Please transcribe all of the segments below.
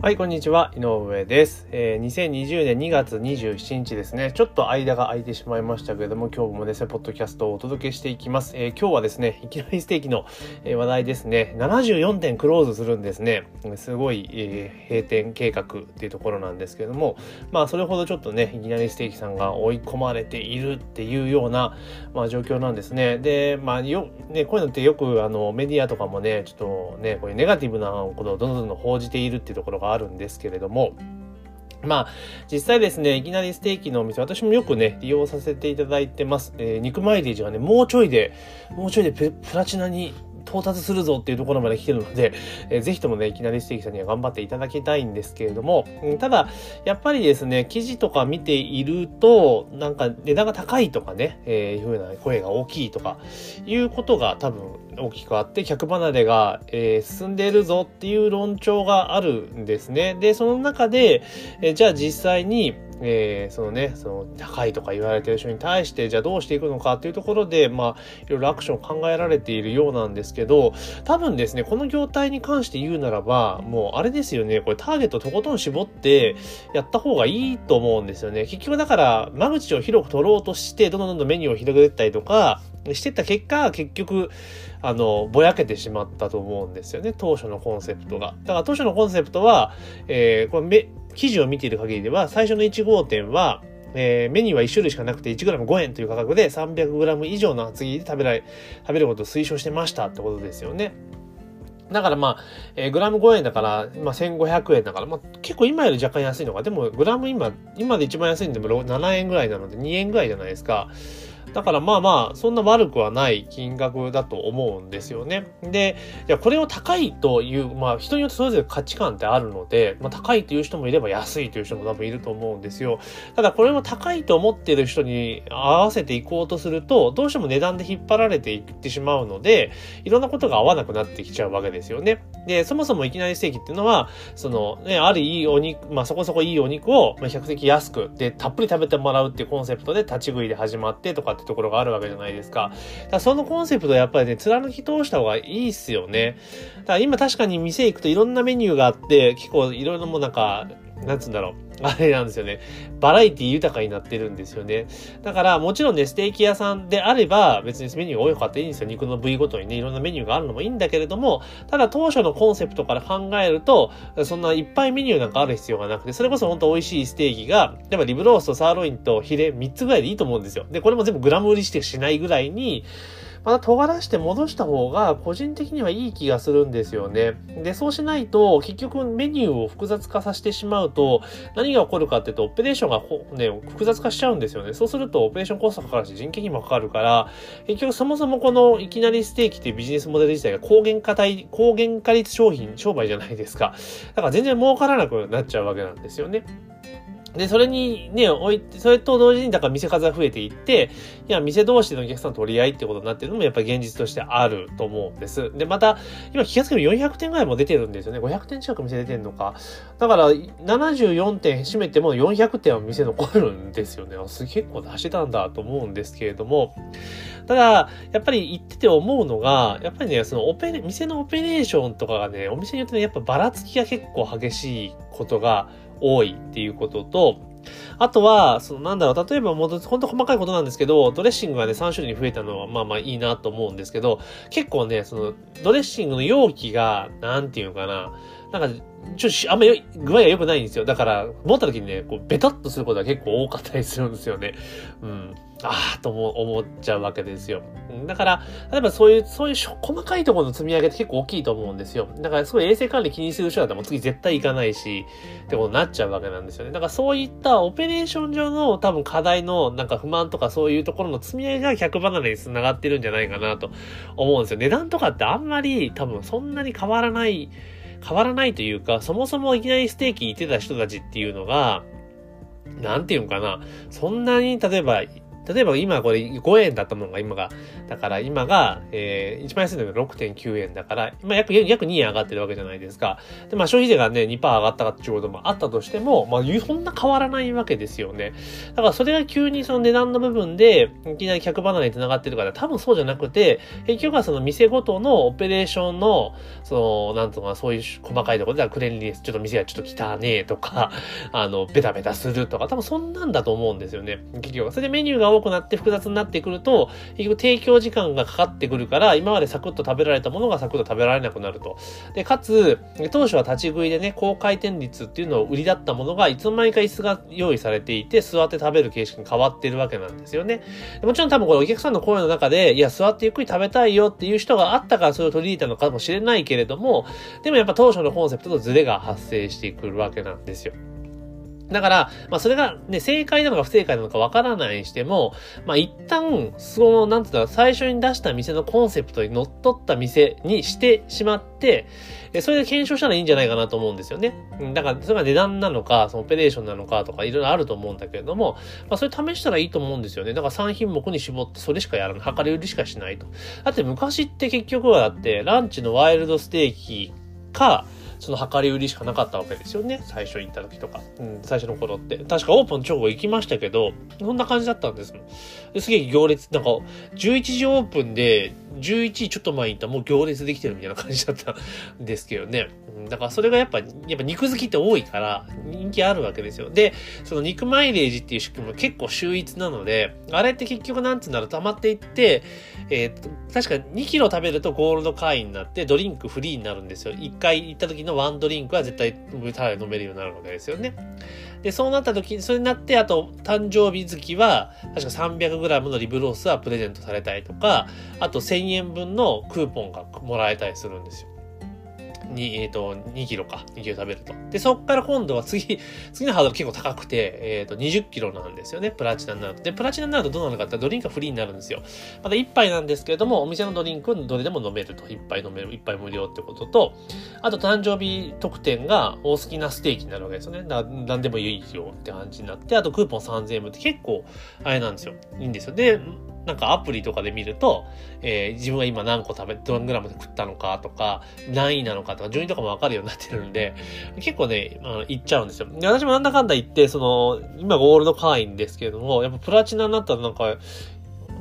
はい、こんにちは。井上です。えー、2020年2月27日ですね。ちょっと間が空いてしまいましたけれども、今日もですね、ポッドキャストをお届けしていきます。えー、今日はですね、いきなりステーキの、えー、話題ですね。74点クローズするんですね。すごい、えー、閉店計画っていうところなんですけれども、まあ、それほどちょっとね、いきなりステーキさんが追い込まれているっていうような、まあ、状況なんですね。で、まあ、よ、ね、こういうのってよく、あの、メディアとかもね、ちょっとね、こういうネガティブなことをどんどんどん報じているっていうところがあるんですけれども、ども、まあ、実際ですね、いきなりステーキのお店、私もよくね、利用させていただいてます。えー、肉マイレージがね、もうちょいで、もうちょいでプラチナに到達するぞっていうところまで来てるので、えー、ぜひともね、いきなりステーキさんには頑張っていただきたいんですけれども、うん、ただ、やっぱりですね、記事とか見ていると、なんか値段が高いとかね、えー、いうふうな声が大きいとか、いうことが多分大きくあって、客離れが、えー、進んでいるぞっていう論調があるんですね。で、その中で、えー、じゃあ実際に、えー、そのね、その高いとか言われてる人に対して、じゃあどうしていくのかっていうところで、まあ、いろいろアクションを考えられているようなんですけど、多分ですね、この業態に関して言うならば、もうあれですよね、これターゲットとことん絞ってやった方がいいと思うんですよね。結局だから、間口を広く取ろうとして、どんどんどんどんメニューを広げてったりとか、してった結果、結局、あの、ぼやけてしまったと思うんですよね、当初のコンセプトが。だから当初のコンセプトは、えー、これ記事を見ている限りでは、最初の1号店は、えー、メニューは1種類しかなくて 1g5 円という価格で 300g 以上の厚切りで食べられ、食べることを推奨してましたってことですよね。だからまあ、えー、グラム5円だから、まあ1500円だから、まあ結構今より若干安いのか。でもグラム今、今で一番安いんでも7円ぐらいなので2円ぐらいじゃないですか。だからまあまあ、そんな悪くはない金額だと思うんですよね。で、いや、これを高いという、まあ人によってそれぞれ価値観ってあるので、まあ高いという人もいれば安いという人も多分いると思うんですよ。ただこれも高いと思っている人に合わせていこうとすると、どうしても値段で引っ張られていってしまうので、いろんなことが合わなくなってきちゃうわけですよね。で、そもそもいきなりステーキっていうのは、そのね、あるいいお肉、まあそこそこいいお肉を、まあ、比較的安く、で、たっぷり食べてもらうっていうコンセプトで立ち食いで始まってとかってところがあるわけじゃないですか。だからそのコンセプトやっぱりね、貫き通した方がいいっすよね。だから今確かに店行くといろんなメニューがあって、結構いろいろもうなんか、なんつうんだろう。あれなんですよね。バラエティ豊かになってるんですよね。だから、もちろんね、ステーキ屋さんであれば、別にメニュー多かったらいいんですよ。肉の部位ごとにね、いろんなメニューがあるのもいいんだけれども、ただ当初のコンセプトから考えると、そんないっぱいメニューなんかある必要がなくて、それこそ本当美味しいステーキが、例えばリブロースト、サーロインとヒレ3つぐらいでいいと思うんですよ。で、これも全部グラム売りしてしないぐらいに、また尖らして戻した方が個人的にはいい気がするんですよね。で、そうしないと結局メニューを複雑化させてしまうと何が起こるかっていうとオペレーションがね、複雑化しちゃうんですよね。そうするとオペレーションコストかかるし人件費もかかるから結局そもそもこのいきなりステーキっていうビジネスモデル自体が高原価帯、高原価率商品、商売じゃないですか。だから全然儲からなくなっちゃうわけなんですよね。で、それにね、置いて、それと同時に、だから店数が増えていって、いや、店同士のお客さん取り合いってことになってるのもやっぱり現実としてあると思うんです。で、また、今気がつくと400点ぐらいも出てるんですよね。500点近く店出てるのか。だから、74点占めても400点は店残るんですよね。す結構出してたんだと思うんですけれども、ただ、やっぱり行ってて思うのが、やっぱりね、そのオペ、店のオペレーションとかがね、お店によってね、やっぱばらつきが結構激しいことが多いっていうことと、あとは、そのなんだろう、例えばもう本当細かいことなんですけど、ドレッシングがね、3種類に増えたのはまあまあいいなと思うんですけど、結構ね、その、ドレッシングの容器が、なんていうのかな、なんか、ちょっとあんまり具合が良くないんですよ。だから、持った時にね、こう、ベタっとすることが結構多かったりするんですよね。うん。ああ、とも思っちゃうわけですよ。だから、例えばそういう、そういう細かいところの積み上げって結構大きいと思うんですよ。だからすごい衛生管理気にする人だったらもう次絶対行かないし、ってことになっちゃうわけなんですよね。だからそういったオペレーション上の多分課題のなんか不満とかそういうところの積み上げが客離れに繋がってるんじゃないかなと思うんですよ。値段とかってあんまり多分そんなに変わらない、変わらないというか、そもそもいきなりステーキ行ってた人たちっていうのが、なんていうのかな、そんなに例えば例えば今これ5円だったものが今が、だから今が、えー、一番安いのが6.9円だから、今約約2円上がってるわけじゃないですか。で、まあ消費税がね、2%上がったかっていうこともあったとしても、まあそんな変わらないわけですよね。だからそれが急にその値段の部分で、いきなり客離れに繋がってるから、多分そうじゃなくて、結局はその店ごとのオペレーションの、その、なんとかそういう細かいところではクレンリネス、ちょっと店がちょっと汚ねえとか、あの、ベタベタするとか、多分そんなんだと思うんですよね。結局は。それでメニューが多くなって複雑になってくると、結局提供時間がかかってくるから、今までサクッと食べられたものがサクッと食べられなくなると。で、かつ、当初は立ち食いでね、高回転率っていうのを売りだったものが、いつの間にか椅子が用意されていて、座って食べる形式に変わってるわけなんですよね。もちろん多分これお客さんの声の中で、いや、座ってゆっくり食べたいよっていう人があったからそれを取り入れたのかもしれないけれども、でもやっぱ当初のコンセプトとズレが発生してくるわけなんですよ。だから、まあそれがね、正解なのか不正解なのかわからないにしても、まあ一旦、その、なんていうか、最初に出した店のコンセプトに乗っ取った店にしてしまって、それで検証したらいいんじゃないかなと思うんですよね。だから、それが値段なのか、そのオペレーションなのかとか、いろいろあると思うんだけれども、まあそれ試したらいいと思うんですよね。だから3品目に絞ってそれしかやらない。測り売りしかしないと。だって昔って結局はだって、ランチのワイルドステーキか、その量り売りしかなかったわけですよね。最初行った時とか。うん、最初の頃って。確かオープン直後行きましたけど、こんな感じだったんですもん。すげえ行列、なんか、11時オープンで、11時ちょっと前に行ったらもう行列できてるみたいな感じだったんですけどね。だからそれがやっぱ、やっぱ肉好きって多いから人気あるわけですよ。で、その肉マイレージっていう仕組みも結構秀逸なので、あれって結局なんつうんだろう、溜まっていって、えー、確か2キロ食べるとゴールド会員になってドリンクフリーになるんですよ。1回行った時のワンドリンクは絶対タダで飲めるようになるわけですよね。で、そうなった時、それになって、あと、誕生日月は、確か 300g のリブロースはプレゼントされたりとか、あと1000円分のクーポンがもらえたりするんですよ。に、えっ、ー、と、2キロか。2キロ食べると。で、そっから今度は次、次のハードル結構高くて、えっ、ー、と、20キロなんですよね。プラチナになると。で、プラチナになるとどうなるかってドリンクがフリーになるんですよ。まだ1杯なんですけれども、お店のドリンクどれでも飲めると。1杯飲める、1杯無料ってことと、あと誕生日特典がお好きなステーキになるわけですよね。だ何でもいいよって感じになって、あとクーポン3000円分って結構、あれなんですよ。いいんですよ。で、なんかアプリとかで見ると、えー、自分が今何個食べ、どんグラムで食ったのかとか、何位なのかとか、順位とかもわかるようになってるんで、結構ね、あ、行っちゃうんですよ。で、私もなんだかんだ言って、その、今ゴールド会員ですけれども、やっぱプラチナになったらなんか、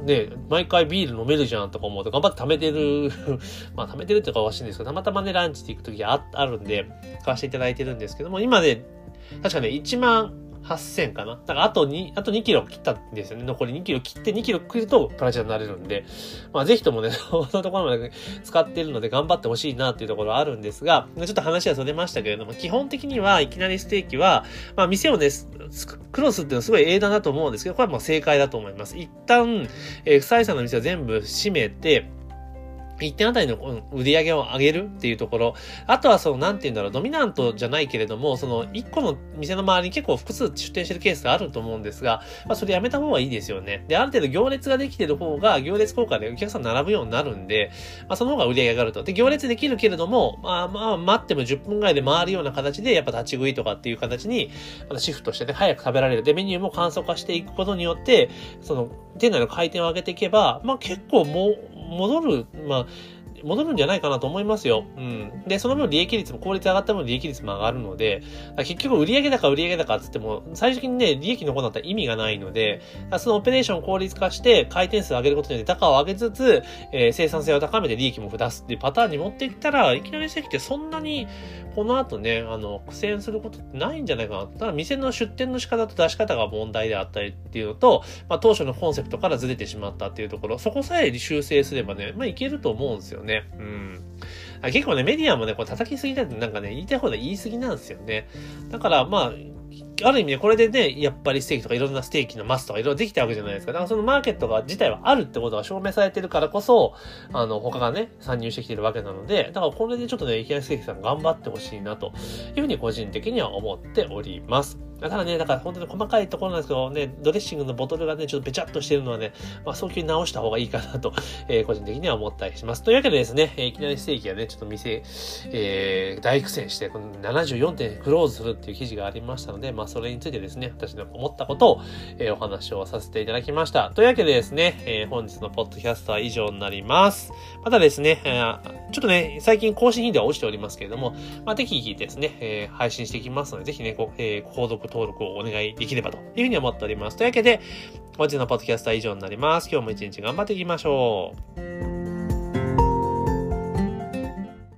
ね、毎回ビール飲めるじゃんとか思うと頑張って貯めてる まあ貯めてるっていうかおかしいんですけど、たまたまね、ランチで行くときああるんで、買わせていただいてるんですけども、今ね、確かね、1万8000かな。だからあと2、あと2キロ切ったんですよね。残り2キロ切って2キロ切るとプラチナになれるんで、まあぜひともね、そのところまで使ってるので頑張ってほしいなっていうところはあるんですが、ちょっと話はそれましたけれども、基本的にはいきなりステーキは、まあ店をね、クロスっていうのはすごい英断だと思うんですけど、これはもう正解だと思います。一旦、えー、不採算の店を全部閉めて、1点あたりの売り上げを上げるっていうところ。あとはその、なんて言うんだろう、ドミナントじゃないけれども、その、1個の店の周りに結構複数出店してるケースがあると思うんですが、まあ、それやめた方がいいですよね。で、ある程度行列ができてる方が、行列効果でお客さん並ぶようになるんで、まあ、その方が売り上げ上がると。で、行列できるけれども、まあ、まあ、待っても10分ぐらいで回るような形で、やっぱ立ち食いとかっていう形に、またシフトしてね、早く食べられる。で、メニューも簡素化していくことによって、その、店内の回転を上げていけば、まあ、結構もう、戻る、まあ、戻るんじゃないかなと思いますよ。うん。で、その分利益率も、効率上がった分利益率も上がるので、結局売上高売上高っつっても、最終的にね、利益残ったら意味がないので、そのオペレーションを効率化して回転数を上げることによって高を上げつつ、えー、生産性を高めて利益も出すっていうパターンに持っていったら、いきなり正規ってそんなに、この後ね、あの、苦戦することってないんじゃないかな。ただ、店の出店の仕方と出し方が問題であったりっていうのと、まあ、当初のコンセプトからずれてしまったっていうところ、そこさえ修正すればね、まあ、いけると思うんですよね。ねうん。結構ね、メディアもね、これ叩きすぎだってなんかね、言いたい方で言い過ぎなんですよね。だから、まあ、ある意味ね、これでね、やっぱりステーキとかいろんなステーキのマスとかいろいろできたわけじゃないですか。だからそのマーケットが自体はあるってことが証明されてるからこそ、あの、他がね、参入してきてるわけなので、だからこれでちょっとね、いきなりステーキさん頑張ってほしいなというふうに個人的には思っております。ただね、だから本当に細かいところなんですけどね、ドレッシングのボトルがね、ちょっとべちゃっとしてるのはね、まあ早急に直した方がいいかなと、えー、個人的には思ったりします。というわけでですね、えー、いきなりステーキはね、ちょっと店、えー、大苦戦して、この74点クローズするっていう記事がありましたので、まあそれについてですね、私の思ったことを、えー、お話をさせていただきました。というわけでですね、えー、本日のポッドキャストは以上になります。またですね、えー、ちょっとね、最近更新頻度は落ちておりますけれども、まあ適宜ですね、えー、配信していきますので、ぜひね、ご、えー、購読登録をお願いできればというふうに思っております。というわけで、本日のポッドキャストは以上になります。今日も一日頑張っていきましょう。